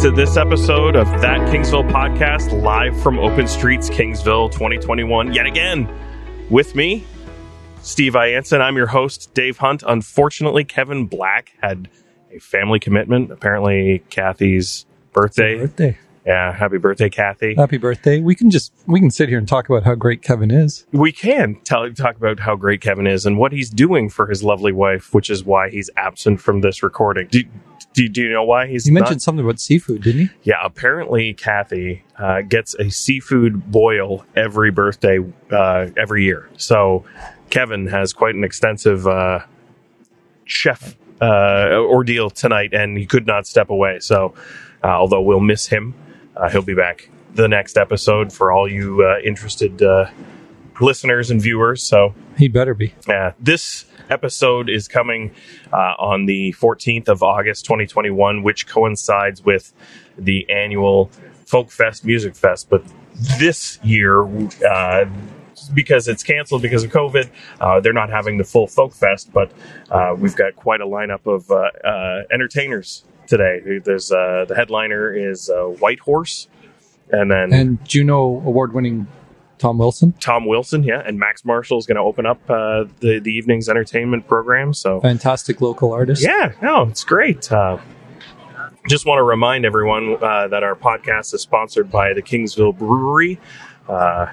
to this episode of That Kingsville podcast, live from Open Streets, Kingsville 2021. Yet again, with me, Steve Ianson. I'm your host, Dave Hunt. Unfortunately, Kevin Black had a family commitment. Apparently, Kathy's birthday. Birthday. Yeah, happy birthday, Kathy. Happy birthday. We can just we can sit here and talk about how great Kevin is. we can tell, talk about how great Kevin is and what he's doing for his lovely wife, which is why he's absent from this recording. Do, do, do you know why he's You not- mentioned something about seafood, didn't he? Yeah, apparently Kathy uh, gets a seafood boil every birthday uh, every year. So Kevin has quite an extensive uh, chef uh, ordeal tonight, and he could not step away. So uh, although we'll miss him, uh, he'll be back the next episode for all you uh, interested uh, listeners and viewers. So He better be. uh, this episode is coming uh, on the 14th of August 2021, which coincides with the annual Folk Fest Music Fest. But this year, uh, because it's canceled because of COVID, uh, they're not having the full Folk Fest, but uh, we've got quite a lineup of uh, uh, entertainers today. There's uh, the headliner is uh, Whitehorse, and then And Juno award winning Tom Wilson. Tom Wilson, yeah, and Max Marshall is going to open up uh, the the evening's entertainment program. So Fantastic local artist. yeah, no, it's great. Uh, just want to remind everyone uh, that our podcast is sponsored by the Kingsville Brewery. Uh,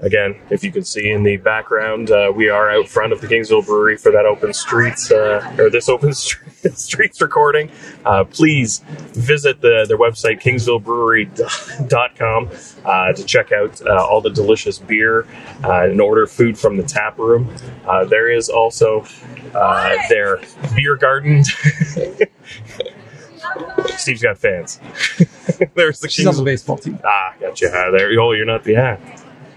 again, if you can see in the background, uh, we are out front of the Kingsville Brewery for that open streets uh, or this open Stre- streets recording. Uh, please visit the, their website kingsvillebrewery.com uh, to check out uh, all the delicious beer uh, and order food from the tap room. Uh, there is also uh, their beer garden. Steve's got fans. There's the She's on the Kingsville- baseball team. Ah, gotcha. Uh, there. Oh, you're not. The yeah.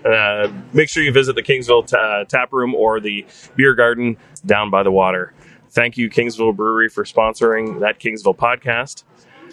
Uh, make sure you visit the Kingsville ta- tap room or the beer garden down by the water. Thank you, Kingsville Brewery, for sponsoring that Kingsville podcast.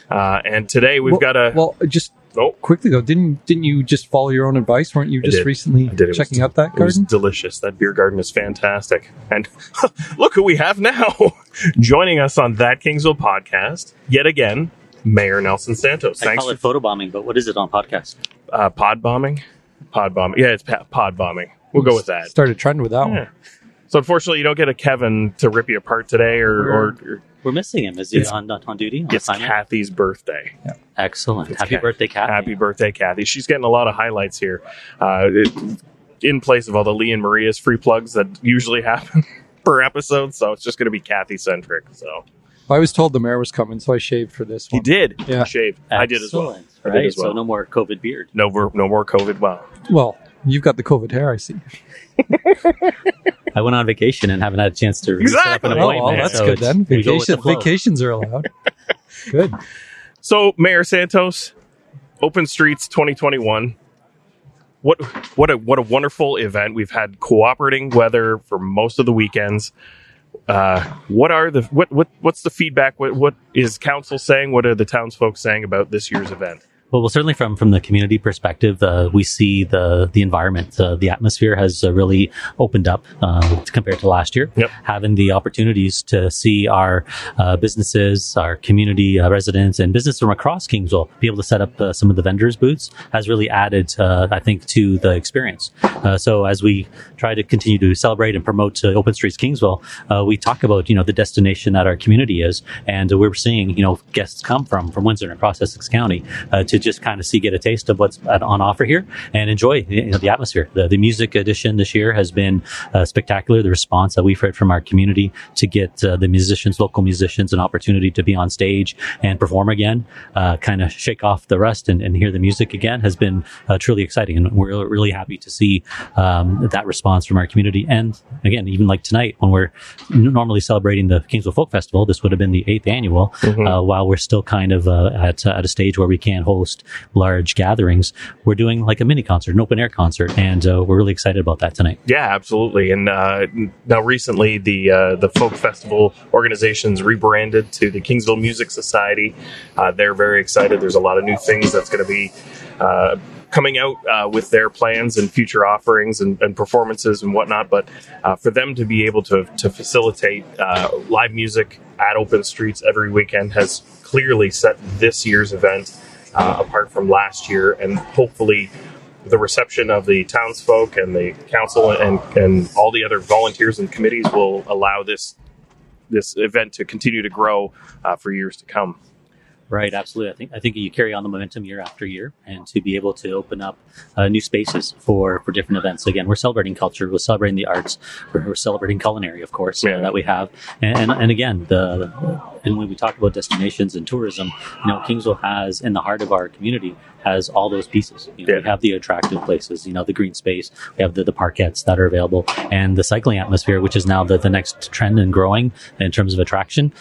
Uh, and today we've well, got a. Well, just oh, quickly though, didn't didn't you just follow your own advice? Weren't you just did. recently I did. It was- checking out that it was garden? delicious. That beer garden is fantastic. And look who we have now joining us on that Kingsville podcast yet again. Mayor Nelson Santos. I Thanks call for it photobombing, but what is it on podcast? uh, pod bombing. Pod bombing. Yeah, it's pa- pod bombing. We'll go with that. Started trending with that Yeah. one. So unfortunately, you don't get a Kevin to rip you apart today, or, or, or We're missing him. Is he It's- on, on duty? On it's assignment? Kathy's birthday. Excellent. It's Happy Kat- birthday, Kathy. Happy birthday, Kathy. She's getting a lot of highlights here, uh, it- in place of all the Lee and Maria's free plugs that usually happen per episode. So it's just going to be Kathy centric. So I was told the mayor was coming, so I shaved for this One. he did. Yeah. Shaved. I did as well. Excellent. I did Right. as well. So no more COVID beard. No, more- no more COVID. Wow. Well, you've got the COVID hair, I see. I went on vacation and haven't had a chance to set up Exactly. an Oh, well, that's so good then. we go the Vacation, vacations are allowed. good. So Mayor Santos, Open Streets 2021. What what a what a wonderful event. We've had cooperating weather for most of the weekends. Uh, what are the what what what's the feedback? What what is council saying? What are the townsfolk saying about this year's event? Well, well, certainly from from the community perspective, uh, we see the the environment, uh, the atmosphere has uh, really opened up uh, compared to last year. Yep. Having the opportunities to see our uh, businesses, our community uh, residents, and business from across Kingsville be able to set up uh, some of the vendors' booths has really added, uh, I think, to the experience. Uh, so as we try to continue to celebrate and promote uh, Open Streets Kingsville, uh, we talk about you know the destination that our community is, and we're seeing you know guests come from from Windsor and across Essex County uh, to just kind of see get a taste of what's on offer here and enjoy you know, the atmosphere. The, the music edition this year has been uh, spectacular. The response that we've heard from our community to get uh, the musicians, local musicians, an opportunity to be on stage and perform again, uh, kind of shake off the rust and, and hear the music again has been uh, truly exciting. And we're really happy to see um, that response from our community. And again, even like tonight, when we're n- normally celebrating the Kingsville Folk Festival, this would have been the eighth annual. Uh, while we're still kind of uh, at, uh, at a stage where we can host large gatherings, we're doing like a mini concert, an open air concert, and uh, we're really excited about that tonight. Yeah, absolutely. And uh, now recently, the uh, the folk festival organizations rebranded to the Kingsville Music Society. Uh, they're very excited. There's a lot of new things that's going to be uh, coming out uh, with their plans and future offerings and, and performances and whatnot. But uh, for them to be able to to facilitate uh, live music at open streets every weekend has clearly set this year's event uh, apart from last year, and hopefully. The reception of the townsfolk and the council and, and all the other volunteers and committees will allow this this event to continue to grow uh, for years to come. Right, absolutely. I think I think you carry on the momentum year after year, and to be able to open up uh, new spaces for for different events. Again, we're celebrating culture, we're celebrating the arts, we're, we're celebrating culinary, of course, Yeah. uh, that we have, and, and and again, the and when we talk about destinations and tourism, you know, Kingsville has in the heart of our community has all those pieces. You know, We have the attractive places, you know, the green space, we have the, the parkettes that are available, and the cycling atmosphere, which is now the, the next trend and growing in terms of attraction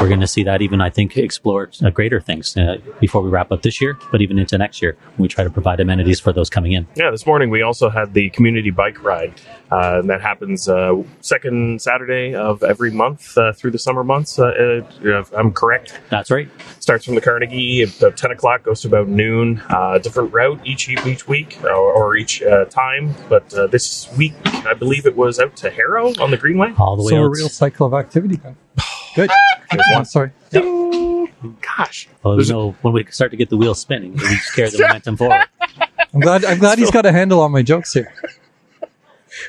we're going to see that even, I think, explore uh, greater things uh, before we wrap up this year, but even into next year when we try to provide amenities for those coming in. Yeah, this morning we also had the community bike ride uh, that happens uh, second Saturday of every month uh, through the summer months. Uh, uh, if I'm correct. That's right. Starts from the Carnegie at about 10 o'clock, goes to about noon. Uh, different route each each week or, or each uh, time. But uh, this week, I believe it was out to Harrow on the Greenway. All the way So a real cycle of activity. Then. Good. There's one. Sorry. Gosh. Well, you There's- know, when we start to get the wheels spinning, we just carry the momentum forward. I'm glad. I'm glad he's got a handle on my jokes here.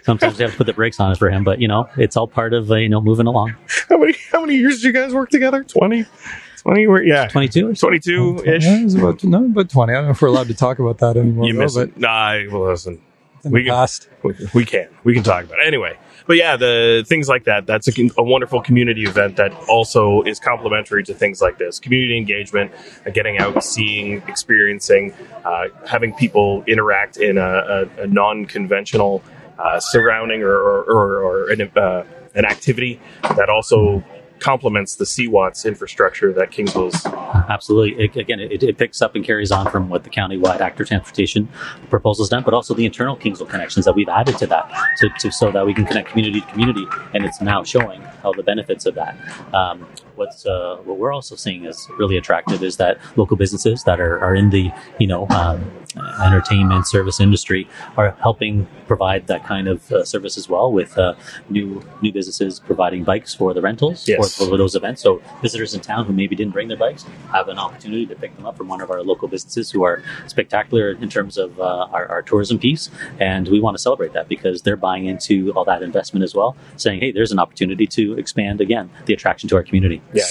Sometimes we have to put the brakes on it for him, but you know, it's all part of uh, you know moving along. How many how many years did you guys work together? 20? 20? Where- Yeah. Twenty-two. 22 ish. Yeah, it was about no, about twenty. I don't know if we're allowed to talk about that anymore. You though, miss but it. Nah, well, listen. in We the can- we, we can we can talk about it anyway but yeah the things like that that's a, a wonderful community event that also is complementary to things like this. Community engagement uh, getting out seeing experiencing uh, having people interact in a, a, a non-conventional uh, surrounding or, or, or, or an, uh, an activity that also complements the CWATS infrastructure that Kingsville's Absolutely. It, again, it, it picks up and carries on from what the countywide active transportation proposals done, but also the internal Kingsville connections that we've added to that, to, to so that we can connect community to community, and it's now showing all the benefits of that. Um, what's uh, what we're also seeing is really attractive is that local businesses that are, are in the you know um, entertainment service industry are helping provide that kind of uh, service as well with uh, new new businesses providing bikes for the rentals Yes. for, for those events. So visitors in town who maybe didn't bring their bikes have an opportunity to pick them up from one of our local businesses who are spectacular in terms of uh, our, our tourism piece. And we want to celebrate that because they're buying into all that investment as well, saying, hey, there's an opportunity to expand again the attraction to our community. yeah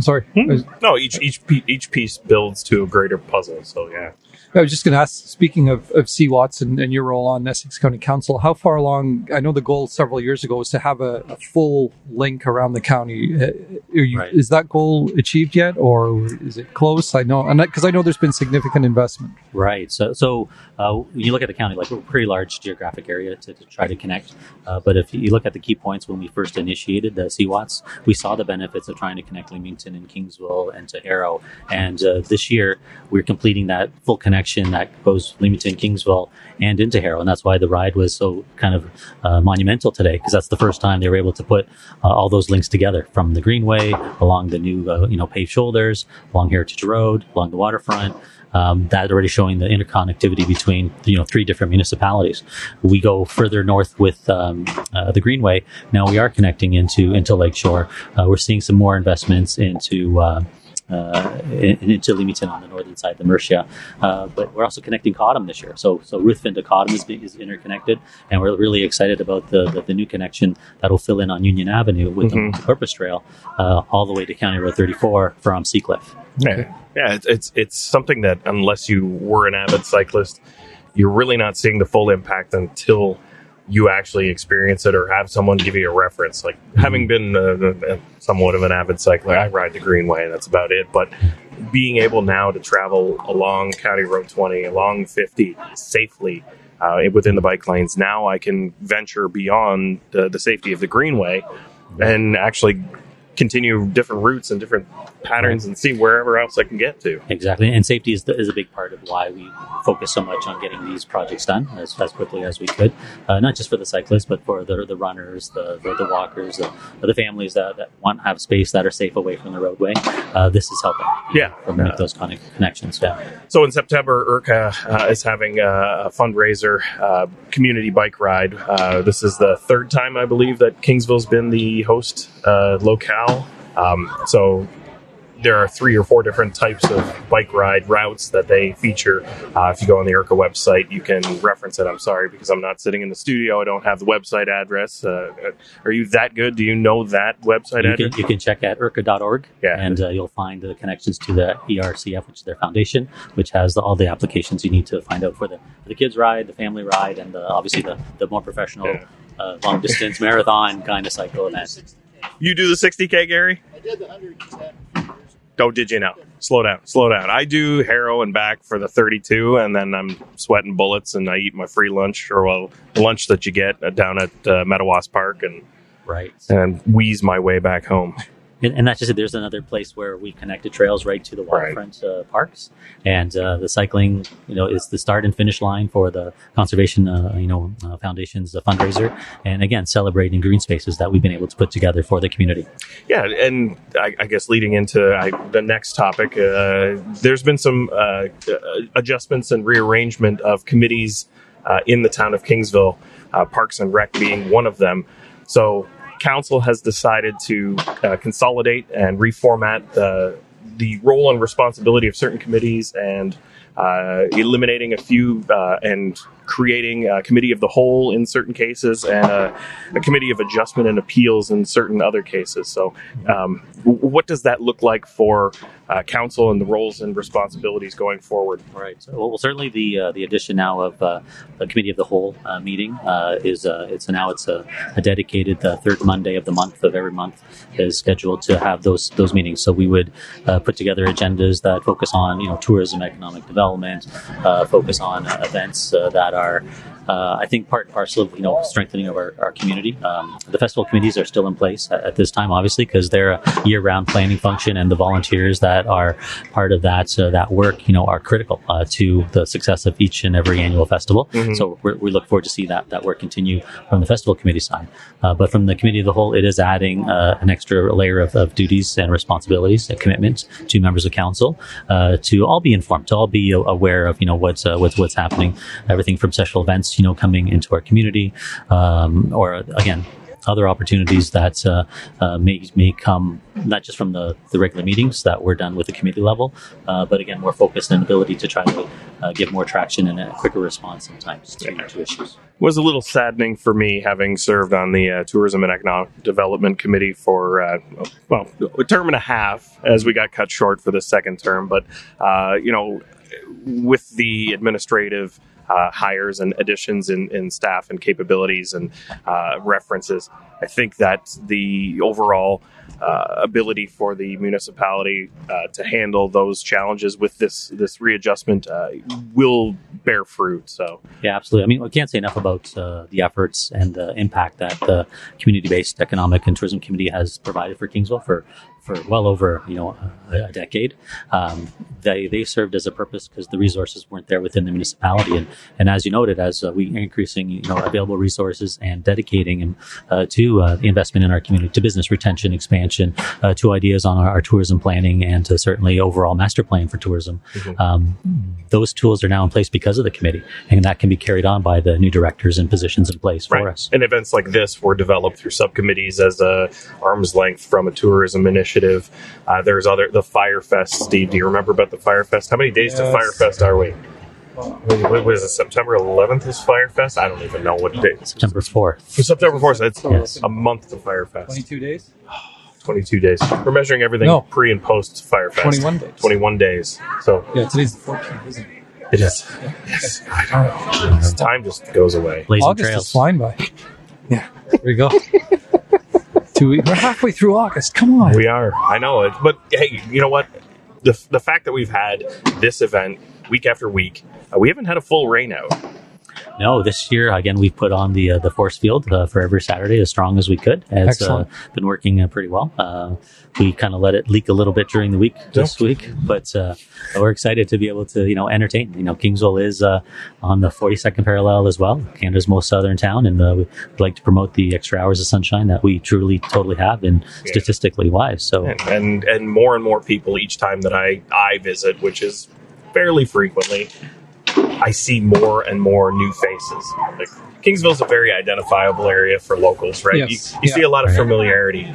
sorry. Hmm? No each each each piece builds to a greater puzzle so yeah I was just going to ask. Speaking of of C. Watson and your role on Essex County Council, how far along? I know the goal several years ago was to have a, a full link around the county. Uh, you, Right. Is that goal achieved yet, or is it close? I know, and because I know there's been significant investment. Right. So, so uh, when you look at the county, like we're a pretty large geographic area to, to try to connect. Uh, but if you look at the key points when we first initiated the CWATS, we saw the benefits of trying to connect Leamington and Kingsville and to Harrow. And uh, this year, we're completing that full connection that goes Leamington, Kingsville, and into Harrow. And that's why the ride was so kind of uh, monumental today, because that's the first time they were able to put uh, all those links together from the Greenway along the new, uh, you know, paved shoulders, along Heritage Road, along the waterfront um, that already showing the interconnectivity between you know three different municipalities. We go further north with um, uh, the Greenway. Now we are connecting into into Lakeshore. Uh, we're seeing some more investments into. Uh, uh, in, into Leamington on the northern side, the Mercia, uh, but we're also connecting Cottam this year. So, so Ruthven to Cottam is, is interconnected, and we're really excited about the, the, the new connection that'll fill in on Union Avenue with Mhm. the Purpose Trail uh, all the way to County Road 34 from Seacliff. Yeah, yeah. It's, it's it's something that unless you were an avid cyclist, you're really not seeing the full impact until you actually experience it or have someone give you a reference. Like having been uh, uh, somewhat of an avid cycler, I ride the Greenway, and that's about it. But being able now to travel along County Road 20, along 50 safely. Uh, within the bike lanes, now I can venture beyond the, the safety of the Greenway and actually continue different routes and different patterns and see wherever else I can get to. Exactly, and safety is, the, is a big part of why we focus so much on getting these projects done as, as quickly as we could. Uh, not just for the cyclists, but for the, the runners, the, the, the walkers, the, the families that, that want to have space that are safe away from the roadway. Uh, this is helping. Yeah. to make those connect- connections. Yeah. So in September, ERCA uh, is having a, a fundraiser, uh, community bike ride. Uh, this is the third time, I believe, that Kingsville's been the host uh, locale. Um, so there are three or four different types of bike ride routes that they feature. Uh, if you go on the ERCA website, you can reference it. I'm sorry because I'm not sitting in the studio. I don't have the website address. Uh, are you that good? Do you know that website You address? can, you can check at erca.org Yeah. and uh, you'll find the connections to the ERCF, which is their foundation, which has the, all the applications you need to find out for the, for the kids ride, the family ride, and the, obviously the, the more professional Yeah. uh, long distance marathon kind of cycle event. You do the 60k, Gary? I did the 110. Did you now? Slow down, slow down. I do Harrow and back for the 32, and then I'm sweating bullets, and I eat my free lunch, or well, the lunch that you get uh, down at uh, Mettawas Park, and Right. and wheeze my way back home. And, and that's just it. There's another place where we connected trails right to the Right. waterfront uh, parks, and uh, the cycling, you know, is the start and finish line for the conservation, uh, you know, uh, foundation's uh, fundraiser, and again, celebrating green spaces that we've been able to put together for the community. Yeah, and I, I guess leading into I, the next topic, uh, there's been some uh, adjustments and rearrangement of committees uh, in the town of Kingsville, uh, Parks and Rec being one of them. So, council has decided to uh, consolidate and reformat the the role and responsibility of certain committees and uh, eliminating a few uh, and creating a committee of the whole in certain cases and a, a committee of adjustment and appeals in certain other cases. So, um, what does that look like for uh, council and the roles and responsibilities going forward? Right. So, well, certainly the uh, the addition now of uh, the committee of the whole uh, meeting uh, is uh, it's now it's a, a dedicated third Monday of the month of every month is scheduled to have those those meetings. So we would put together agendas that focus on you know tourism, economic development, focus on events that are. Uh, I think part and parcel of you know strengthening of our, our community. Um, the festival committees are still in place at, at this time, obviously, because they're a year-round planning function, and the volunteers that are part of that uh, that work, you know, are critical uh, to the success of each and every annual festival. Mhm. So we're, we look forward to see that that work continue from the festival committee side. Uh, but from the committee of the whole, it is adding uh, an extra layer of, of duties and responsibilities and commitments to members of council uh, to all be informed, to all be aware of you know what's uh, what's what's happening, everything from special events you know coming into our community, um, or again other opportunities that uh, uh, may may come not just from the, the regular meetings that were done with the committee level, uh, but again more focused and ability to try to uh, give more traction and a quicker response sometimes to, to issues. was a little saddening for me having served on the uh, tourism and economic development committee for uh, well a term and a half as we got cut short for the second term but you know with the administrative hires and additions in, in staff and capabilities and uh, references i think that the overall uh, ability for the municipality uh, to handle those challenges with this this readjustment uh, will bear fruit so Yeah, absolutely. I mean, we can't say enough about uh, the efforts and the impact that the community-based economic and tourism committee has provided for Kingsville for for well over you know a, a decade. Um, they they served as a purpose because the resources weren't there within the municipality, and and as you noted, as uh, we increasing you know available resources and dedicating them uh, to uh, the investment in our community, to business retention, expansion, uh, to ideas on our, our tourism planning, and to certainly overall master plan for tourism. Um, those tools are now in place because of the committee, and that can be carried on by the new directors and positions in place for us. And events like this were developed through subcommittees as a arm's length from a tourism initiative. Uh, there's other the Firefest. Steve, do you remember about the Firefest? How many days to Yes. Firefest are we? What was it? September 11th is Firefest. I don't even know what day. September fourth. September 4th. It's Yes. a month to Firefest. 22 days? 22 days. We're measuring everything No. pre and post Firefest. 21 days. 21 days. So Yeah, today's the 14th, isn't it? it is. Yes. Jeez, Time just goes away. Blazing August trails. is flying by. Yeah, there we go. Two weeks. We're halfway through August. Come on. We are. I know it. But hey, you know what? The, the fact that we've had this event week after week, uh, we haven't had a full rain out. No, this year again we've put on the uh, the force field uh, for every Saturday as strong as we could. It's uh, Excellent. been working uh, pretty well. Uh, we kind of let it leak a little bit during the week this week, but uh, we're excited to be able to you know entertain. You know, Kingsville is uh, on the 42nd parallel as well, Canada's most southern town, and uh, we'd like to promote the extra hours of sunshine that we truly totally have, and Yeah. statistically wise. So and, and and more and more people each time that I I visit, which is fairly frequently, I see more and more new faces. Like Kingsville's a very identifiable area for locals, right? Yes. You, you see a lot of familiarity,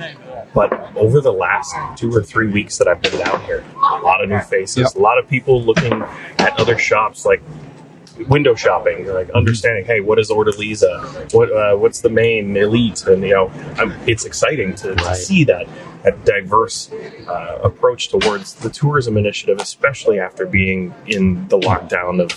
but over the last two or three weeks that I've been down here, a lot of new faces, Yeah. a lot of people looking at other shops like window shopping, like understanding, hey, what is Ordaliza? What uh, what's the main elite? And you know, I'm, it's exciting to, to Right. see that that diverse uh, approach towards the tourism initiative, especially after being in the lockdown of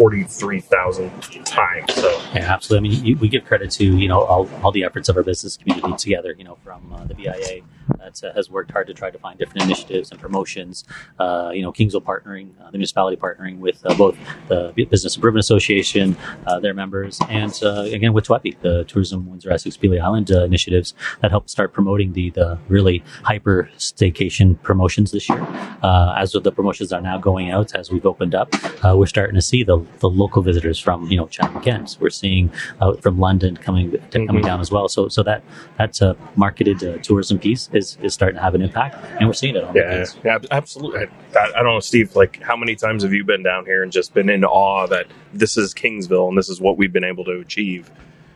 forty three thousand times. So Yeah, absolutely. I mean, you, we give credit to you know all, all the efforts of our business community together. You know, from uh, the BIA that uh, has worked hard to try to find different initiatives and promotions. Uh, you know, Kingsville partnering, uh, the municipality partnering with uh, both the Business Improvement Association, uh, their members, and again with TWEPI, the Tourism Windsor Essex Pelee Island initiatives that help start promoting the the really hyper staycation promotions this year. As the promotions are now going out, as we've opened up, we're starting to see the, the local visitors from you know Chatham Kent. We're seeing out from London coming coming Mhm. down as well. So so that that's a marketed uh, tourism piece is, is starting to have an impact, and we're seeing it on yeah, bids. yeah, absolutely. I, I don't know, Steve. Like, how many times have you been down here and just been in awe that this is Kingsville and this is what we've been able to achieve?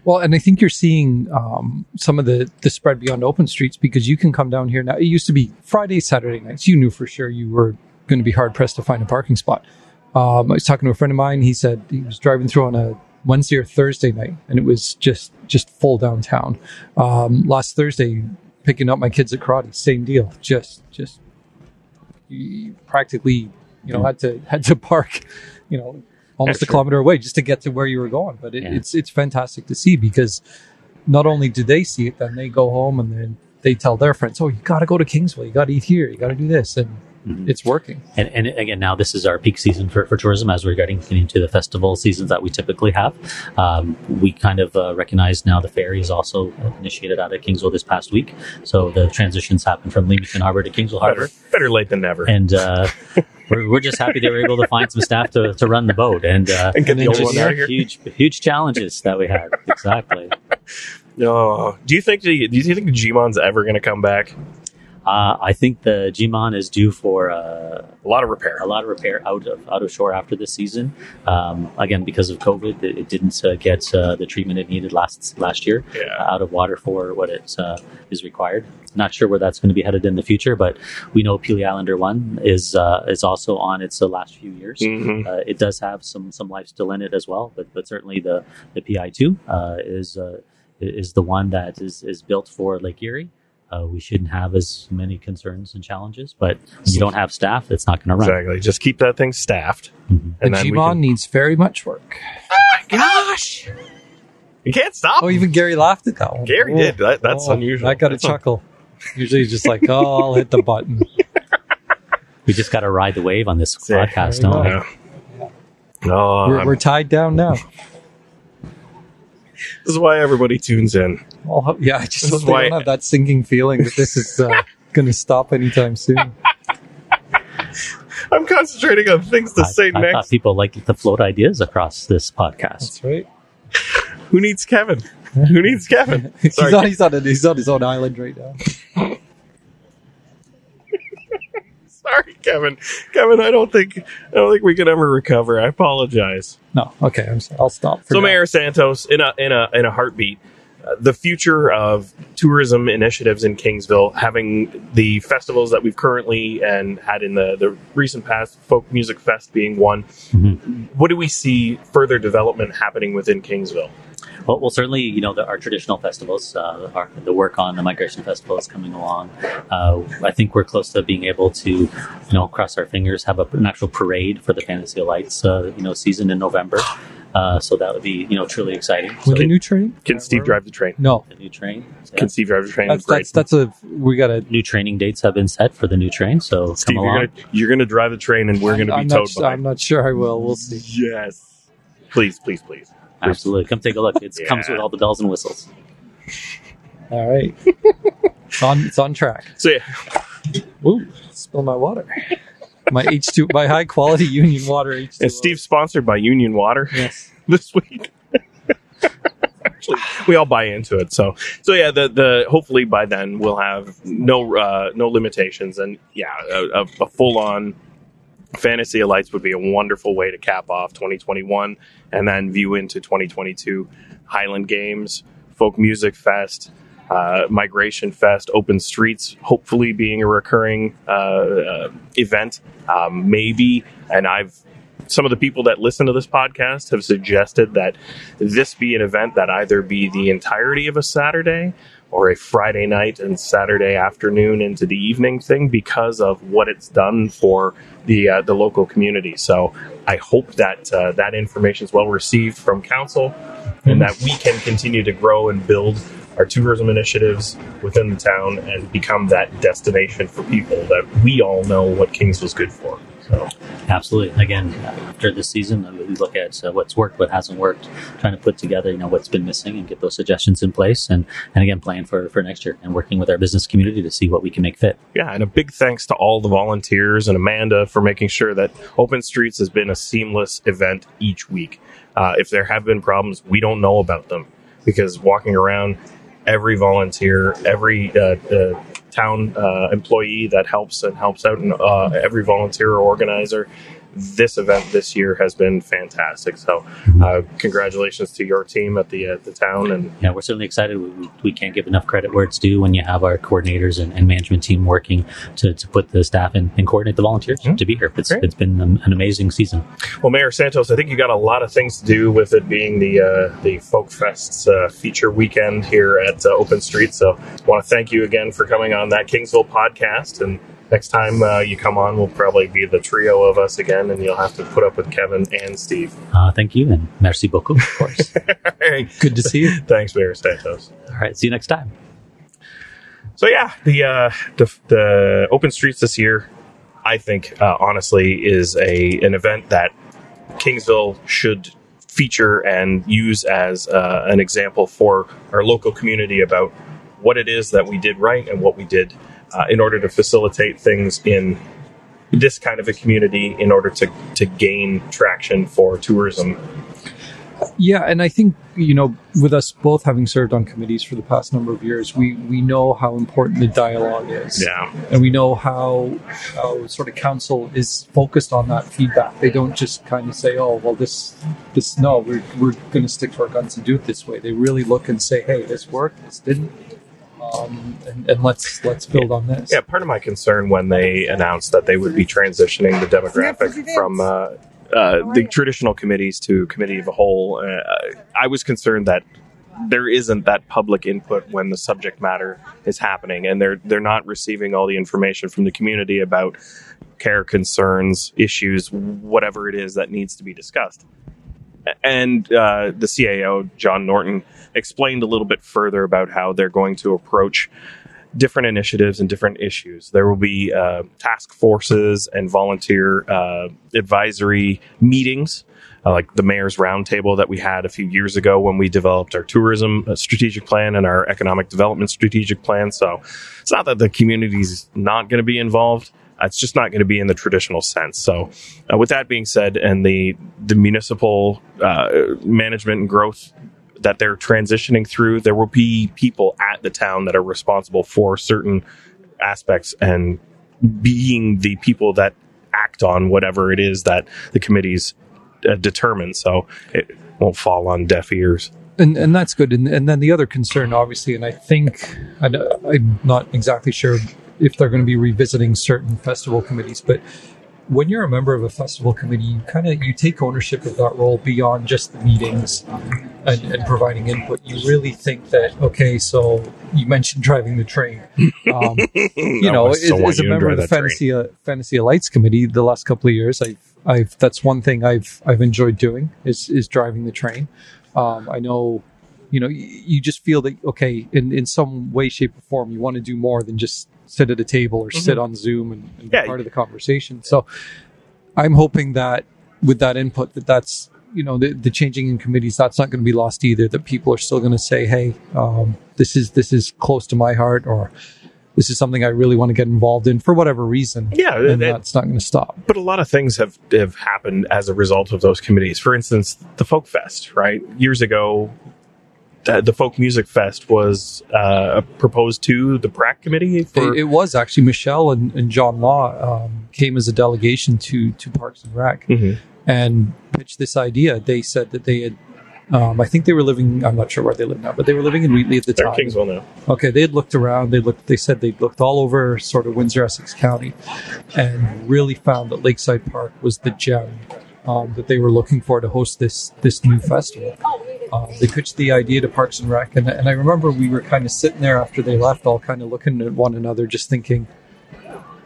Well, and I think you're seeing um, some of the, the spread beyond open streets because you can come down here now. It used to be Friday, Saturday nights. You knew for sure you were going to be hard pressed to find a parking spot. Um, I was talking to a friend of mine. He said he was driving through on a Wednesday or Thursday night, and it was just just full downtown. Um, last Thursday, picking up my kids at karate, same deal. Just just you practically, you know, had to had to park, you know, almost a kilometer away just to get to where you were going. But it, Yeah. it's it's fantastic to see because not only do they see it, then they go home and then they tell their friends, "Oh, you got to go to Kingsville. You got to eat here. You got to do this," and Mhm. it's working. And, and again, now this is our peak season for, for tourism as we're getting into the festival seasons that we typically have. Um, we kind of uh, recognize now the ferry is also initiated out of Kingsville this past week. So the transitions happen from Leamington Harbor to Kingsville Harbor. Better, better late than never. And uh, we're, we're just happy they were able to find some staff to, to run the boat. And, uh, And get the old one out here. huge, huge challenges that we had. Exactly. No. Do you think the Do you think the Jiimaan's ever going to come back? Uh, I think the Jiimaan is due for uh, A lot of repair. a lot of repair out of out of shore after this season. Um, again, because of COVID, it, it didn't uh, get uh, the treatment it needed last last year Yeah. out of water for what it uh, is required. Not sure where that's going to be headed in the future, but we know Pelee Islander One is uh, is also on its uh, last few years. hmm Uh, it does have some some life still in it as well, but but certainly the the PI two uh, is uh, is the one that is is built for Lake Erie. Uh, we shouldn't have as many concerns and challenges, but when you don't have staff, it's not going to run. Exactly. Just keep that thing staffed, Mhm. The and then we Jiimaan can- needs very much work. Gosh, you can't stop. Oh, even Gary laughed at that one. Gary Oh, did. That, that's oh, unusual. I got a chuckle. Usually, he's just like, "Oh, I'll hit the button." We just got to ride the wave on this There Yeah. podcast, don't go. we? No, we're, we're tied down now. this is why everybody tunes in. Well, ho- yeah, I just hope they why- don't have that sinking feeling that this is uh, going to stop anytime soon. I'm concentrating on things to I, say I thought next. people like to float ideas across this podcast. That's right. Who needs Kevin? Who needs Kevin? he's, Sorry. on, he's, on a, he's on his own island right now. Sorry, Kevin. Kevin, I don't think I don't think we can ever recover. I apologize. No, okay, I'm, sorry. I'll stop. For So, now. Mayor Santos, in a in a in a heartbeat, the future of tourism initiatives in Kingsville, having the festivals that we've currently and had in the the recent past, Folk Music Fest being one. Mhm. What do we see further development happening within Kingsville? Well, well, certainly, you know, the, our traditional festivals, uh, our, the work on the migration festival is coming along. Uh, I think we're close to being able to, you know, cross our fingers, have a, an actual parade for the Fantasy of Lights, uh, you know, season in November. Uh, so that would be, you know, truly exciting. So with a new train? Can Steve drive the train? No, A new train. Yeah. Can Steve drive the train? that's that's that's a we got to. new training dates have been set for the new train, so Steve, come you're along. gonna you're gonna drive the train, and we're gonna be I'm towed not, behind. I'm not sure I will. We'll see. Yes. Please, please, please. Absolutely. Come take a look. It Yeah. comes with all the bells and whistles. All right. it's on it's on track. So yeah, Ooh, spill my water. My H2 my high quality union water H2. and Steve's sponsored by Union Water Yes. this week. Actually, we all buy into it. So, so yeah, the the hopefully by then we'll have no uh, no limitations, and yeah, a, a, full on fantasy of lights would be a wonderful way to cap off 2021 and then view into 2022 Highland Games, Folk Music Fest. Uh, Migration Fest, Open Streets, hopefully being a recurring uh, uh, event, um, maybe. And I've some of the people that listen to this podcast have suggested that this be an event that either be the entirety of a Saturday or a Friday night and Saturday afternoon into the evening thing because of what it's done for the uh, the local community. So I hope that uh, that information is well received from council and that we can continue to grow and build our tourism initiatives within the town and become that destination for people that we all know what Kings was good for. So Absolutely. Again, after this season, we look at uh, what's worked, what hasn't worked, trying to put together, you know, what's been missing, and get those suggestions in place, and and again, plan for for next year, and working with our business community to see what we can make fit. Yeah, and a big thanks to all the volunteers and Amanda for making sure that Open Streets has been a seamless event each week. Uh, if there have been problems, we don't know about them because walking around, every volunteer, every uh, uh, town employee that helps and helps out, and uh, every volunteer or organizer, this event this year has been fantastic. So, uh, congratulations to your team at the uh, the town and Yeah, we're certainly excited. We, we- can't give enough credit where it's due when you have our coordinators and, and management team working to, to put the staff in and coordinate the volunteers Mhm. to be here. It's, Great. it's been an, an amazing season. Well, Mayor Santos, I think you got a lot of things to do with it being the uh, the Folk Fest's uh, feature weekend here at uh, Open Street. So, I want to thank you again for coming on that Kingsville podcast. And next time uh, you come on, we'll probably be the trio of us again, and you'll have to put up with Kevin and Steve. Uh, thank you and merci beaucoup, of course. Good to see you. Thanks, Mayor Santos. All right, see you next time. So yeah, the uh, the the Open Streets this year, I think uh, honestly is a an event that Kingsville should feature and use as uh, an example for our local community about what it is that we did right and what we did uh, in order to facilitate things in this kind of a community in order to to gain traction for tourism. Yeah, and I think you know, with us both having served on committees for the past number of years, we we know how important the dialogue is. Yeah, and we know how how sort of council is focused on that feedback. They don't just kind of say, "Oh, well, this this no, we're we're going to stick to our guns and do it this way." They really look and say, "Hey, this worked, this didn't." Um, and, and let's let's build on this. Yeah, part of my concern when they announced that they would be transitioning the demographic from uh, uh, the traditional committees to committee of a whole, uh, I was concerned that there isn't that public input when the subject matter is happening, and they're they're not receiving all the information from the community about care concerns, issues, whatever it is that needs to be discussed. And uh, the CAO, John Norton, explained a little bit further about how they're going to approach different initiatives and different issues. There will be uh, task forces and volunteer uh, advisory meetings, uh, like the mayor's roundtable that we had a few years ago when we developed our tourism uh, strategic plan and our economic development strategic plan. So it's not that the community's not going to be involved. Uh, It's just not going to be in the traditional sense. So, uh, with that being said, and the the municipal uh, management and growth that they're transitioning through, there will be people at the town that are responsible for certain aspects and being the people that act on whatever it is that the committees uh, determine. So it won't fall on deaf ears. and and that's good. And, and then the other concern, obviously, and I think I, I'm not exactly sure if they're going to be revisiting certain festival committees, but when you're a member of a festival committee, you kind of you take ownership of that role beyond just the meetings and, and providing input. You really think that okay, so you mentioned driving the train. Um, you know, as, as a member of the fantasy uh, fantasy lights committee, the last couple of years, I've I've that's one thing I've I've enjoyed doing is is driving the train. Um, I know, you know, you, you just feel that okay, in in some way, shape, or form, you want to do more than just sit at a table or sit on Zoom and, and Yeah. be part of the conversation. So, I'm hoping that with that input, that that's you know the, the changing in committees that's not going to be lost either that people are still going to say hey um, this is this is close to my heart or this is something i really want to get involved in for whatever reason Yeah, and and- that's not going to stop but a lot of things have have happened as a result of those committees. For instance, the Folk Fest, right? Years ago, uh, the Folk Music Fest was uh, proposed to the PRAC committee for it, it was actually michelle and, and john law um, came as a delegation to to parks and rec Mhm. and pitched this idea they said that they had um, I think they were living. I'm not sure where they live now, but they were living in Wheatley at the They're time. Kingsville now. Okay, they had looked around. They looked. They said they'd looked all over sort of Windsor Essex County, and really found that Lakeside Park was the gem um, that they were looking for to host this this new festival. Um, they pitched the idea to Parks and Rec, and, and I remember we were kind of sitting there after they left, all kind of looking at one another, just thinking,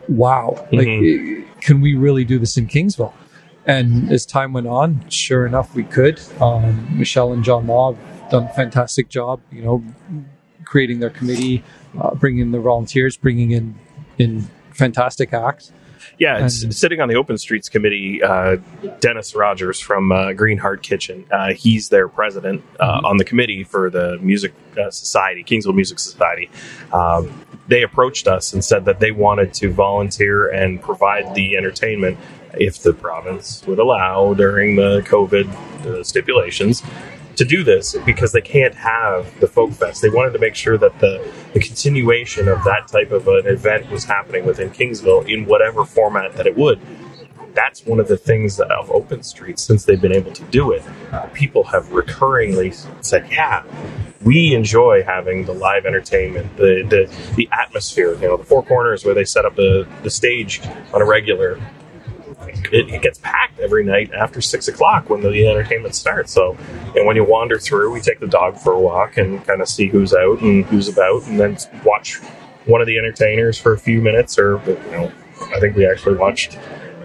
"Wow, like, eh, can we really do this in Kingsville?" And as time went on, sure enough, we could. Um, Michelle and John Law have done a fantastic job, you know, creating their committee, uh, bringing in the volunteers, bringing in in fantastic acts. Yeah, it's And- sitting on the Open Streets Committee. Uh, Dennis Rogers from uh, Green Heart Kitchen. Uh, he's their president uh, on the committee for the Music uh, Society, Kingsville Music Society. Um, they approached us and said that they wanted to volunteer and provide the entertainment if the province would allow during the COVID uh, stipulations to do this because they can't have the folk fest. They wanted to make sure that the, the continuation of that type of an event was happening within Kingsville in whatever format that it would. That's one of the things that of Open Street since they've been able to do it. People have recurringly said, "Yeah, we enjoy having the live entertainment, the the, the atmosphere. You know, the four corners where they set up the the stage on a regular it, it gets packed every night after six o'clock when the entertainment starts. So, and when you wander through, we take the dog for a walk and kind of see who's out and who's about, and then watch one of the entertainers for a few minutes. Or, you know, I think we actually watched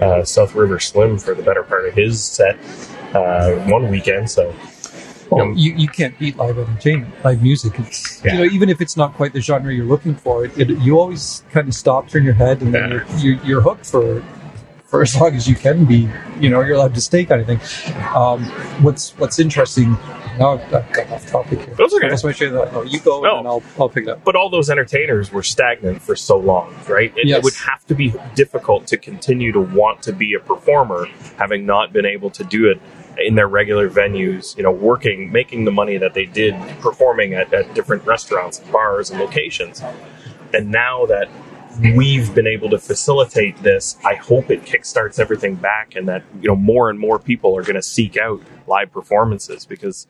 uh, South River Slim for the better part of his set uh, one weekend. So, Well, Um, you, you can't beat live entertainment, live music. Yeah. you know even if it's not quite the genre you're looking for, it, it you always kind of stop, turn your head, and then Yeah. you're, you're you're hooked for for as long as you can be. You know, you're allowed to stay kind of thing. Um, what's what's interesting. Now I've got off topic here. That's okay. I just want to show you that. No, you go No. and I'll I'll pick it up. but all those entertainers were stagnant for so long, right? It, Yes. it would have to be difficult to continue to want to be a performer, having not been able to do it in their regular venues, you know, working, making the money that they did performing at, at different restaurants, bars, and locations. And now that we've been able to facilitate this, I hope it kickstarts everything back and that, you know, more and more people are going to seek out live performances because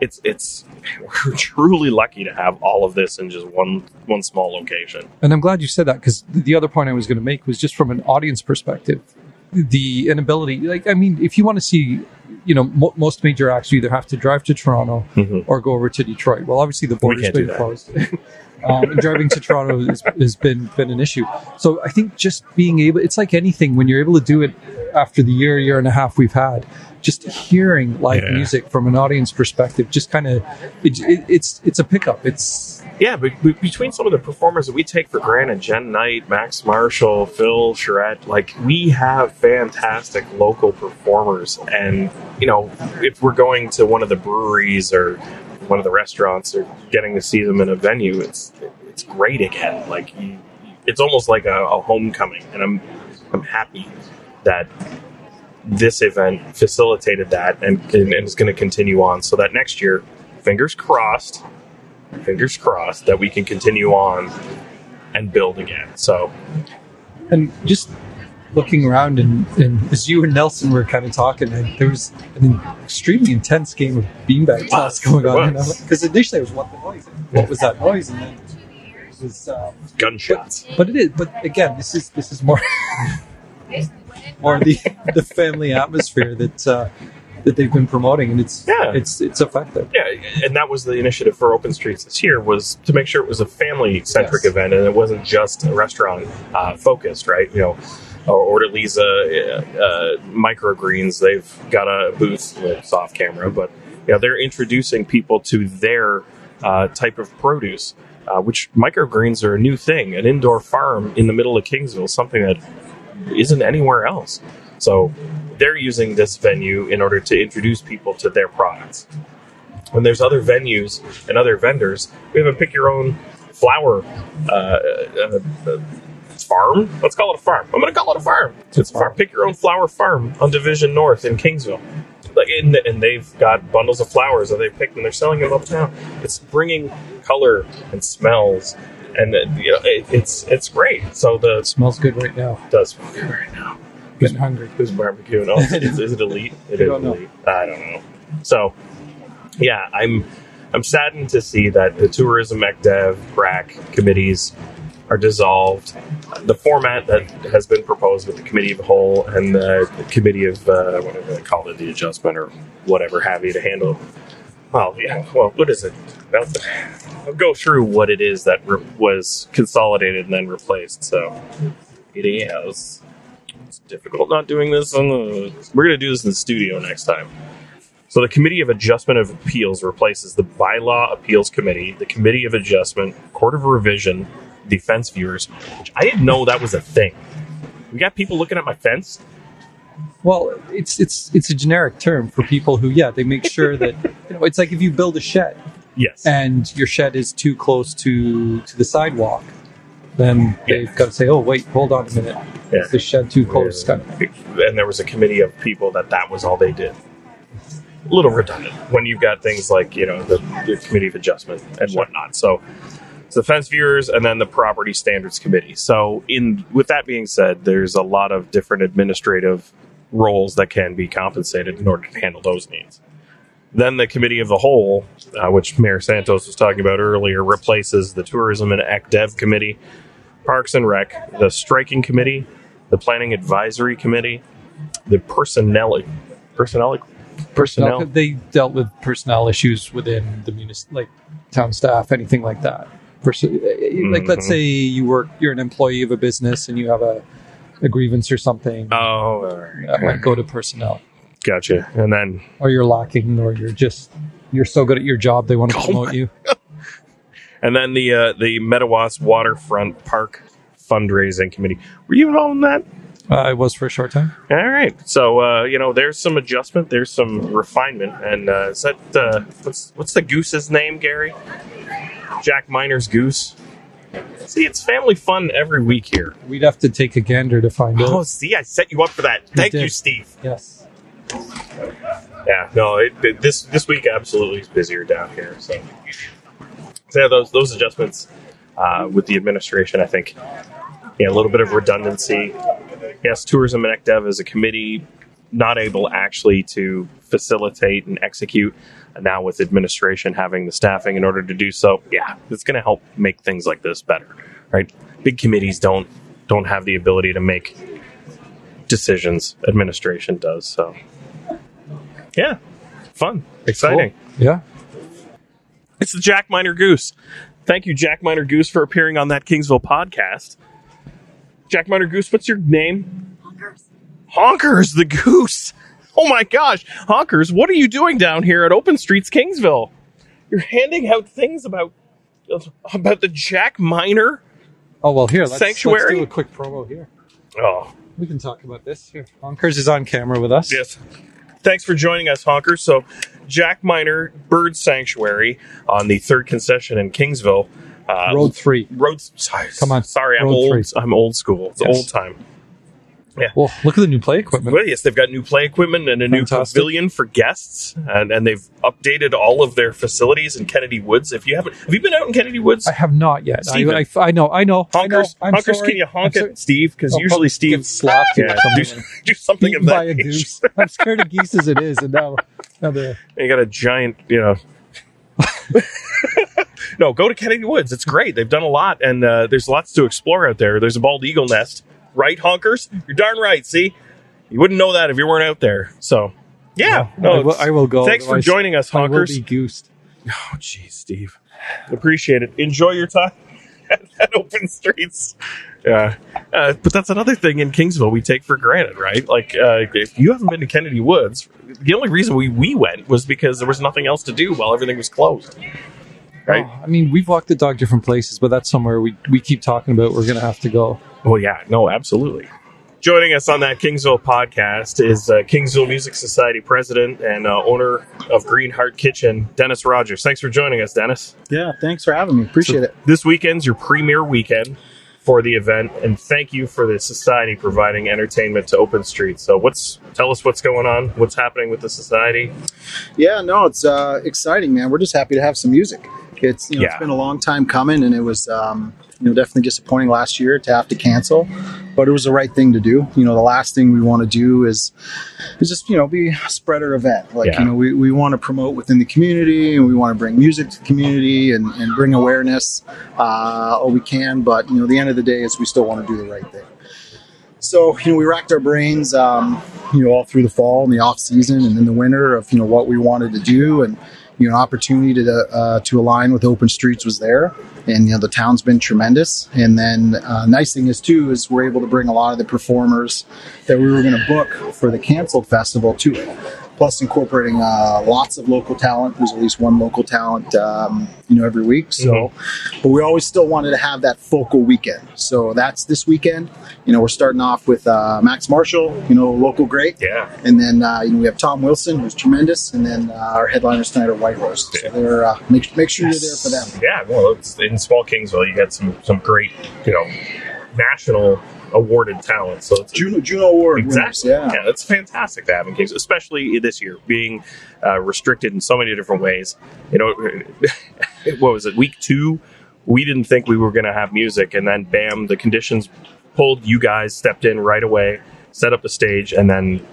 it's it's we're truly lucky to have all of this in just one one small location. And I'm glad you said that because the other point I was going to make was just from an audience perspective, the inability. Like, I mean, if you want to see, you know, mo- most major acts, you either have to drive to Toronto Mhm. or go over to Detroit. Well, obviously the border's been closed. um, and driving to Toronto has, has been been an issue. So I think just being able, it's like anything when you're able to do it after the year, year and a half we've had. Just hearing live Yeah. music from an audience perspective, just kind of, it, it, it's it's a pickup. It's Yeah, but be- between some of the performers that we take for granted, Jen Knight, Max Marshall, Phil Charette, like we have fantastic local performers. And, you know, if we're going to one of the breweries or one of the restaurants or getting to see them in a venue, it's it's great again. Like it's almost like a, a homecoming. And I'm I'm happy that this event facilitated that and, and is going to continue on so that next year, fingers crossed, fingers crossed that we can continue on and build again. So and just looking around and, and as you and Nelson were kind of talking, and there was an extremely intense game of beanbag toss going on. Because initially it was what the noise? What was that noise? And then it was. Um, gunshots. but it is. But again, this is this is more more the the family atmosphere that uh, that they've been promoting, and it's Yeah. it's it's effective. Yeah, and that was the initiative for Open Streets this year was to make sure it was a family centric Yes. event and it wasn't just a restaurant uh, focused, right? You know, or Orderliza uh, uh, Microgreens, they've got a booth with soft camera, but know they're introducing people to their uh, type of produce. Uh, which microgreens are a new thing, an indoor farm in the middle of Kingsville, something that isn't anywhere else. So they're using this venue in order to introduce people to their products. When there's other venues and other vendors, we have a pick your own flower uh, uh, uh, farm. Let's call it a farm. I'm going to call it a farm. It's a farm. Pick your own flower farm on Division North in Kingsville. Like, and, and they've got bundles of flowers that they picked and they're selling them uptown. It's bringing color and smells, and uh, you know, it, it's it's great. So the It smells good right now. it does smell good right now. Getting hungry. Who's barbecuing? Oh, is, is it elite? It I don't know. elite. I don't know. So, yeah, I'm I'm saddened to see that the tourism ECDev RAC committees are dissolved. The format that has been proposed with the committee of the whole and the, committee of uh, what do they call it, the adjustment or whatever have you to handle. Well, yeah. Well, what is it? I'll, go through what it is that re- was consolidated and then replaced. So it is. It's difficult not doing this on the. We're going to do this in the studio next time. So the Committee of Adjustment of Appeals replaces the Bylaw Appeals Committee, the Committee of Adjustment, Court of Revision, Defense Viewers, which I didn't know that was a thing. We got people looking at my fence. Well, it's it's it's a generic term for people who, yeah, they make sure that you know. It's like if you build a shed Yes. and your shed is too close to to the sidewalk, then they've got to say, "Oh, wait, hold on a minute, Yeah. is the shed too close?" And there was a committee of people that that was all they did. A little redundant when you've got things like you know the, the committee of adjustment and whatnot. So the fence viewers and then the property standards committee. So in with that being said, there's a lot of different administrative roles that can be compensated in order to handle those needs. Then the committee of the whole, uh, which Mayor Santos was talking about earlier, replaces the tourism and ECDev committee, Parks and Rec, the striking committee, the planning advisory committee, the personnel personnel personnel. They dealt with personnel issues within the munis, like town staff, anything like that. Perso- like, let's Mhm. say you work, you're an employee of a business and you have a, a grievance or something. Oh, that might go to personnel, gotcha. And then or you're lacking, or you're just you're so good at your job they want to Oh promote my- you. and then the uh, the Mettawas Waterfront Park fundraising committee. Were you involved in that? Uh, I was for a short time. All right. So uh, you know, there's some adjustment, there's some refinement, and uh, is that uh, what's what's the goose's name, Gary? Jack Miner's goose. See, it's family fun every week here. We'd have to take a gander to find out. Oh, see, I set you up for that. Thank you, did. Steve. Yes. Yeah, no, it, it- this this week absolutely is busier down here. So, so yeah, those those adjustments uh, with the administration, I think, yeah, a little bit of redundancy. Yes, tourism and ECDev as a committee not able actually to facilitate and execute. And now with administration having the staffing in order to do so, yeah, it's going to help make things like this better, right? Big committees don't don't have the ability to make decisions. Administration does so. Yeah, fun, exciting. Yeah. It's the Jack Miner Goose. Thank you, Jack Miner Goose, for appearing on that Kingsville podcast. Jack Miner Goose, what's your name? Honkers the Goose. Oh my gosh, Honkers, what are you doing down here at Open Streets Kingsville? You're handing out things about about the Jack Miner. Oh well, here let's, Sanctuary? let's do a quick promo here. Oh, We can talk about this here. Honkers is on camera with us. Yes. Thanks for joining us, Honkers. So, Jack Miner Bird Sanctuary on the third concession in Kingsville. Uh, Road three. Road. Sorry, Come on, Sorry, I'm Road old. three. I'm old school. It's Yes. old time. Well, look at the new play equipment. Well, yes, they've got new play equipment and a new Fantastic. pavilion for guests, and, and they've updated all of their facilities in Kennedy Woods. If you haven't, have you been out in Kennedy Woods? I have not yet. I, I, I know. I know. I know. Honkers, I'm honkers, sorry. can you honk at Steve? Because I'll usually Steve slapped yeah, do, do something of that by a goose. I'm scared of geese as it is, and now, now the You got a giant, you know. no, go to Kennedy Woods. It's great. They've done a lot, and uh, there's lots to explore out there. There's a bald eagle nest, right, honkers? You're darn right. See, you wouldn't know that if you weren't out there. So, yeah, no, I, will, I will go. Thanks for joining us, I will honkers. be goosed. Oh, geez, Steve, appreciate it. Enjoy your time at, Open Streets. Yeah, uh, but that's another thing in Kingsville we take for granted, right? Like, uh, if you haven't been to Kennedy Woods, the only reason we, we went was because there was nothing else to do while everything was closed. Right? Oh, I mean, we've walked the dog different places, but that's somewhere we, we keep talking about. We're going to have to go. Well, yeah, no, absolutely. Joining us on that Kingsville podcast is uh, Kingsville Music Society president and uh, owner of Green Heart Kitchen, Dennis Rogers. Thanks for joining us, Dennis. Yeah, thanks for having me. Appreciate So it. This weekend's your premier weekend for the event, and thank you for the society providing entertainment to Open Street. So, what's tell us what's going on? What's happening with the society? Yeah, no, it's uh, exciting, man. We're just happy to have some music. It's you know, Yeah. it's been a long time coming, and it was um, you know definitely disappointing last year to have to cancel, but it was the right thing to do. You know, the last thing we want to do is is just you know be a spreader event. Like Yeah. you know, we, we want to promote within the community, and we want to bring music to the community and, and bring awareness uh, all we can. But you know, the end of the day is we still want to do the right thing. So you know, we racked our brains, um, you know, all through the fall and the off season and in the winter of you know what we wanted to do, and you know, an opportunity to uh, to align with Open Streets was there, and you know, the town's been tremendous. And then uh, nice thing is too is we're able to bring a lot of the performers that we were going to book for the canceled festival to it. Plus, incorporating uh, lots of local talent. There's at least one local talent, um, you know, every week. So, but we always still wanted to have that focal weekend. So that's this weekend. You know, we're starting off with uh, Max Marshall, you know, local great. Yeah, And then uh, you know we have Tom Wilson, who's tremendous, and then uh, our headliners tonight are Whitehorse. So they're uh, make make sure you're there for them. Yeah, well, it's in small Kingsville. You got some some great, you know, national awarded talent. So it's Juno Juno Award Exactly. winners, yeah. it's fantastic to have in Kings, especially this year being uh, restricted in so many different ways. You know, what was it? Week two, we didn't think we were going to have music, and then bam, the conditions pulled. You guys stepped in right away, set up the stage, and then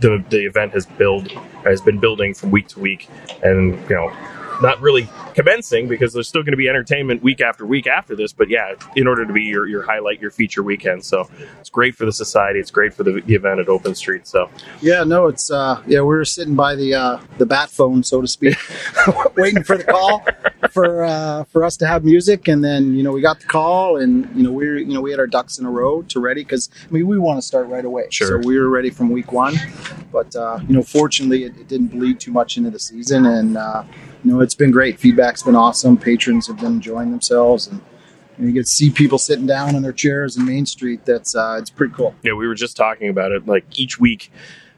the the event has build has been building from week to week, and you know. Not really commencing because there's still going to be entertainment week after week after this, but yeah, in order to be your, your highlight, your feature weekend. So it's great for the society. It's great for the, the event at Open Street. So Yeah, no, it's uh, yeah, we were sitting by the uh, the bat phone, so to speak, waiting for the call for uh, for us to have music, and then you know we got the call, and you know we were, you know we had our ducks in a row to ready because I mean we want to start right away, Sure. so we were ready from week one, but uh, you know fortunately it, it didn't bleed too much into the season, and uh, you know it's been great. Feedback's been awesome. Patrons have been enjoying themselves, and you, know, you get to see people sitting down in their chairs in Main Street. That's uh, it's pretty cool. yeah, we were just talking about it. Like each week,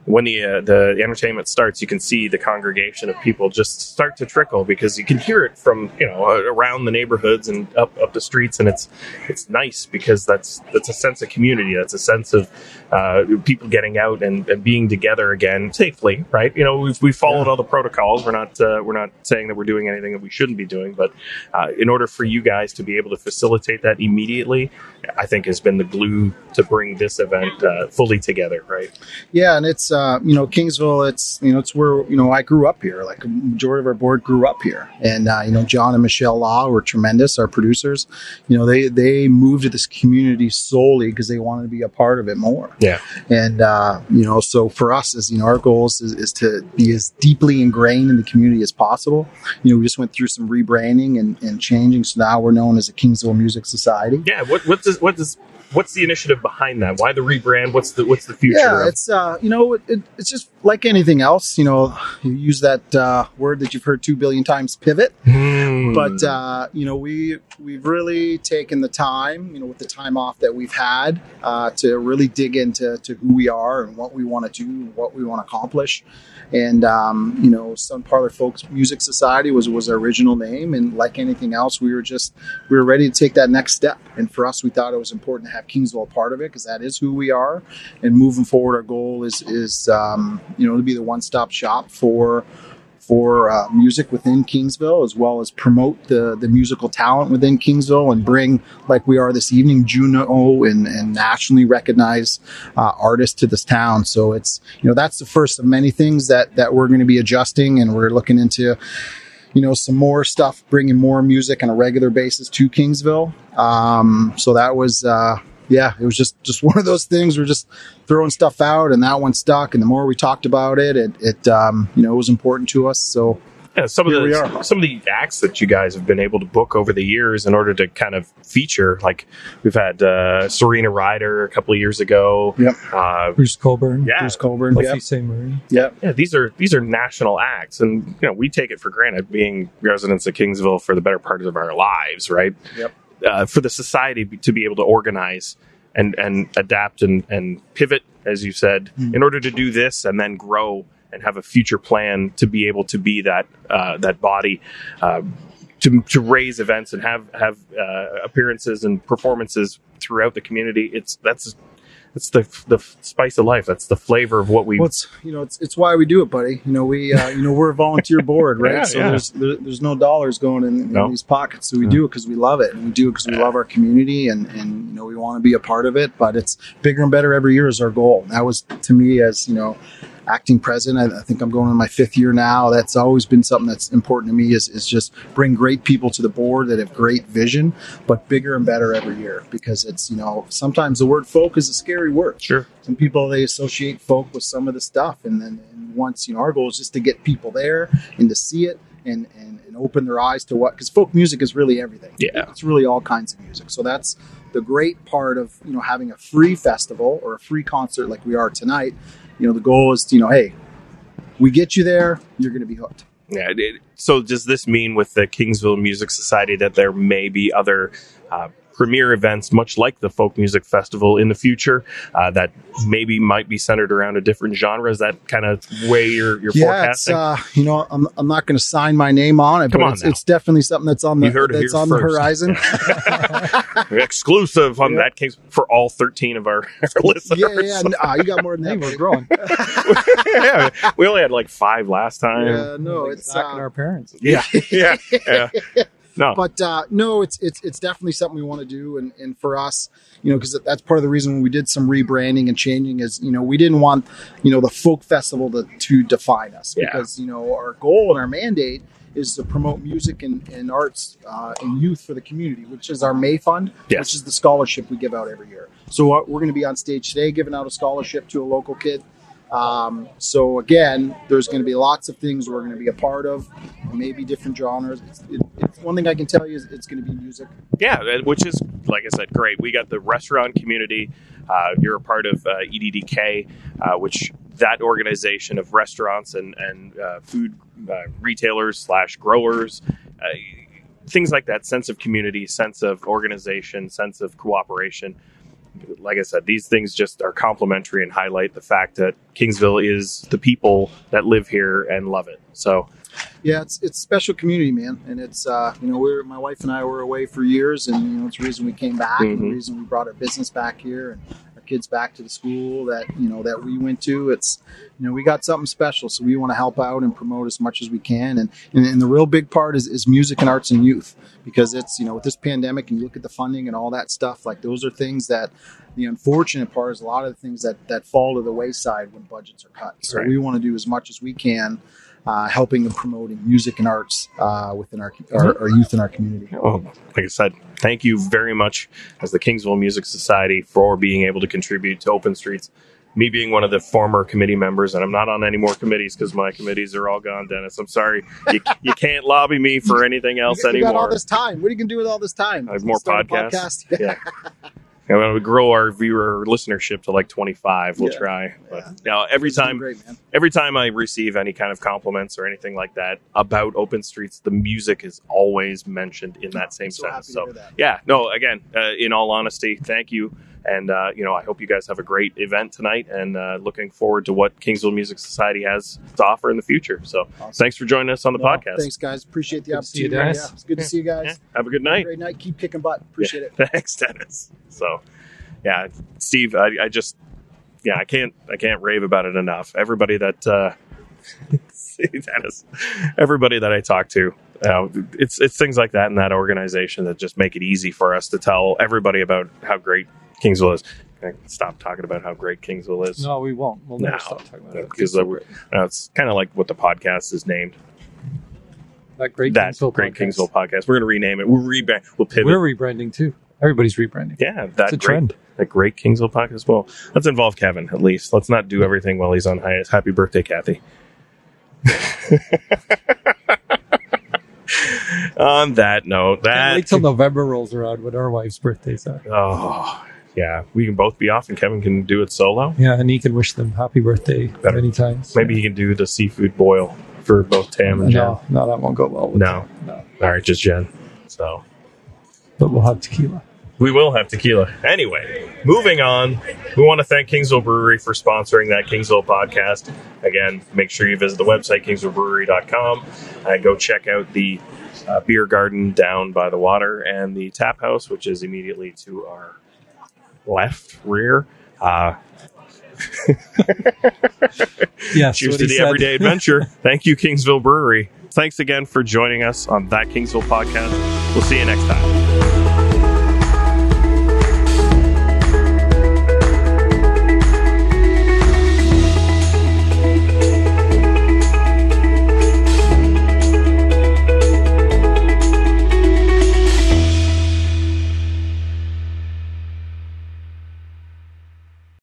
when the uh, the entertainment starts, you can see the congregation of people just start to trickle because you can hear it from you know around the neighborhoods and up up the streets, and it's it's nice because that's that's a sense of community. That's a sense of uh, people getting out and, and being together again safely, right? You know, we've we followed all the protocols. We're not uh, we're not saying that we're doing anything that we shouldn't be doing, but uh, in order for you guys to be able to facilitate that immediately, I think has been the glue to bring this event uh, fully together, right? Yeah, and it's uh, you know Kingsville. It's you know it's where you know I grew up here. Like a majority of our board grew up here, and uh, you know John and Michelle Law were tremendous. Our producers, you know they they moved to this community solely because they wanted to be a part of it more. Yeah. And uh, you know, so for us, as you know, our goals is, is to be as deeply ingrained in the community as possible. You know, we just went through some rebranding and, and changing, so now we're known as the Kingsville Music Society. Yeah. What what does what does what's the initiative behind that? Why the rebrand? What's the what's the future? Yeah, it's uh, you know, it, it, it's just like anything else. You know, you use that uh, word that you've heard two billion times, pivot. Hmm. But uh, you know, we we've really taken the time, you know, with the time off that we've had, uh, to really dig into to who we are and what we want to do, and what we want to accomplish. And um, you know, Sun Parlor Folks Music Society was was our original name, and like anything else, we were just we were ready to take that next step. And for us, we thought it was important to have Kingsville part of it because that is who we are. And moving forward, our goal is is um, you know to be the one stop shop for for uh, music within Kingsville, as well as promote the the musical talent within Kingsville, and bring like we are this evening, Juno and, and nationally recognized uh, artists to this town. So it's you know that's the first of many things that that we're going to be adjusting, and we're looking into you know some more stuff, bringing more music on a regular basis to Kingsville. Um, so that was. Uh, yeah, it was just just one of those things. We're just throwing stuff out, and that one stuck. And the more we talked about it, it, it um, you know, it was important to us. So Yeah, some of Here we the are. some of the acts that you guys have been able to book over the years in order to kind of feature, like we've had uh, Serena Ryder a couple of years ago. Yep. Uh, Bruce Cockburn, yeah, Bruce Cockburn, Buffy yeah, Sainte-Marie. yeah, yeah, these are these are national acts, and you know we take it for granted being residents of Kingsville for the better part of our lives, right? Yep. Uh, for the society to be able to organize and and adapt and and pivot, as you said, Mm. in order to do this and then grow and have a future plan to be able to be that uh, that body. Uh, to, to raise events and have have uh, appearances and performances throughout the community, it's that's that's the the spice of life. That's the flavor of what we. Well, it's you know it's it's why we do it, buddy. You know we uh, you know we're a volunteer board, right? Yeah, so yeah. there's there, there's no dollars going in, in No. these pockets. So we do it because we love it, and we do it because we love our community, and and you know we want to be a part of it. But it's bigger and better every year is our goal. That was to me as you know acting president. I, I think I'm going in my fifth year now. That's always been something that's important to me is is just bring great people to the board that have great vision, but bigger and better every year because it's you know sometimes the word folk is a scary word sure. some people they associate folk with some of the stuff and then and once you know our goal is just to get people there and to see it and and, and open their eyes to what because folk music is really everything Yeah. it's really all kinds of music so that's the great part of you know having a free festival or a free concert like we are tonight you know the goal is you know hey we get you there you're going to be hooked Yeah. so does this mean with the Kingsville Music Society that there may be other uh, premier events, much like the Folk Music Festival, in the future uh, that maybe might be centered around a different genre? Is that kind of way you're, you're yeah, it's forecasting? uh, you know, I'm, I'm not going to sign my name on it, Come but on it's, it's definitely something that's on the heard that's here on the horizon. Exclusive on Yeah. that case for all 13 of our, our listeners. yeah, yeah, nah, you got more than that. we're growing. yeah, we only had like five last time. Yeah, no, it's back in uh, our parents. Yeah, yeah, yeah. No, but uh, no, it's it's it's definitely something we want to do, and and for us, you know, because that's part of the reason we did some rebranding and changing is you know we didn't want you know the folk festival to to define us Yeah. because you know our goal and our mandate is to promote music and, and arts uh, and youth for the community, which is our May Fund, Yes. which is the scholarship we give out every year. So uh, we're going to be on stage today giving out a scholarship to a local kid. Um, so again, there's going to be lots of things we're going to be a part of, maybe different genres. It's, it, it's one thing I can tell you is it's going to be music. Yeah, uh, which is like I said, great. We got the restaurant community. Uh, you're a part of uh, EDDK, uh, which that organization of restaurants and and uh, food uh, retailers slash growers, things like that. Sense of community, sense of organization, sense of cooperation. Like I said, these things just are complementary and highlight the fact that Kingsville is the people that live here and love it. So Yeah, it's it's a special community, man, and it's uh, you know we're my wife and I were away for years, and you know it's the reason we came back, and the Mhm. reason we brought our business back here, and kids back to the school that you know that we went to. It's you know we got something special, so we want to help out and promote as much as we can, and and, and the real big part is, is music and arts and youth because it's you know with this pandemic and you look at the funding and all that stuff, like those are things that the unfortunate part is a lot of the things that that fall to the wayside when budgets are cut. So Right. we want to do as much as we can uh, helping and promoting music and arts uh, within our, our, our youth in our community. Oh, like I said, thank you very much as the Kingsville Music Society for being able to contribute to Open Streets. Me being one of the former committee members, and I'm not on any more committees because my committees are all gone, Dennis. I'm sorry. You, you can't lobby me for anything else you, got, you got all this time. What are you going to do with all this time? I have more podcasts. podcast? Yeah. And when we grow our viewer listenership to like 25, we'll Yeah. try. But Yeah. now every It's time, great, every time I receive any kind of compliments or anything like that about Open Streets, the music is always mentioned in that same I'm so sentence. So yeah, no, again, uh, in all honesty, thank you. And, uh, you know, I hope you guys have a great event tonight and uh, looking forward to what Kingsville Music Society has to offer in the future. So Awesome. thanks for joining us on the No, podcast. Thanks, guys. Appreciate the Good to see you, opportunity. Yeah, it's good to see you guys. Yeah, have a good Have a night. Great night. Keep kicking butt. Appreciate it. Thanks, Dennis. So, yeah, Steve, I, I just, yeah, I can't, I can't rave about it enough. Everybody that, uh, see, Dennis, everybody that I talk to, uh, it's it's things like that in that organization that just make it easy for us to tell everybody about how great Kingsville is. Can I stop talking about how great Kingsville is? No, we won't. We'll never No. stop talking about No, it. because uh, Uh, it's kind of like what the podcast is named. that great that Kingsville great podcast. Kingsville podcast. We're going to rename it. We'll rebrand. We'll pivot. We're rebranding too. Everybody's rebranding. yeah, that's a great, trend. that great Kingsville podcast. Well, let's involve Kevin at least. Let's not do everything while he's on hiatus. Happy birthday, Kathy. on that note, Can't wait that till November rolls around when our wife's birthdays are. oh yeah, we can both be off, and Kevin can do it solo. Yeah, and he can wish them happy birthday Better. many times. Maybe he can do the seafood boil for both Tam and Jen. no, no, that won't go well. With No. them. no. All right, just Jen. So But we'll have tequila. We will have tequila. Anyway, moving on. We want to thank Kingsville Brewery for sponsoring that Kingsville podcast. Again, make sure you visit the website, kingsvillebrewery.com. and go check out the uh, beer garden down by the water and the tap house, which is immediately to our left rear. Uh, Yeah. cheers to the everyday adventure. Thank you, Kingsville Brewery. Thanks again for joining us on that Kingsville podcast. We'll see you next time.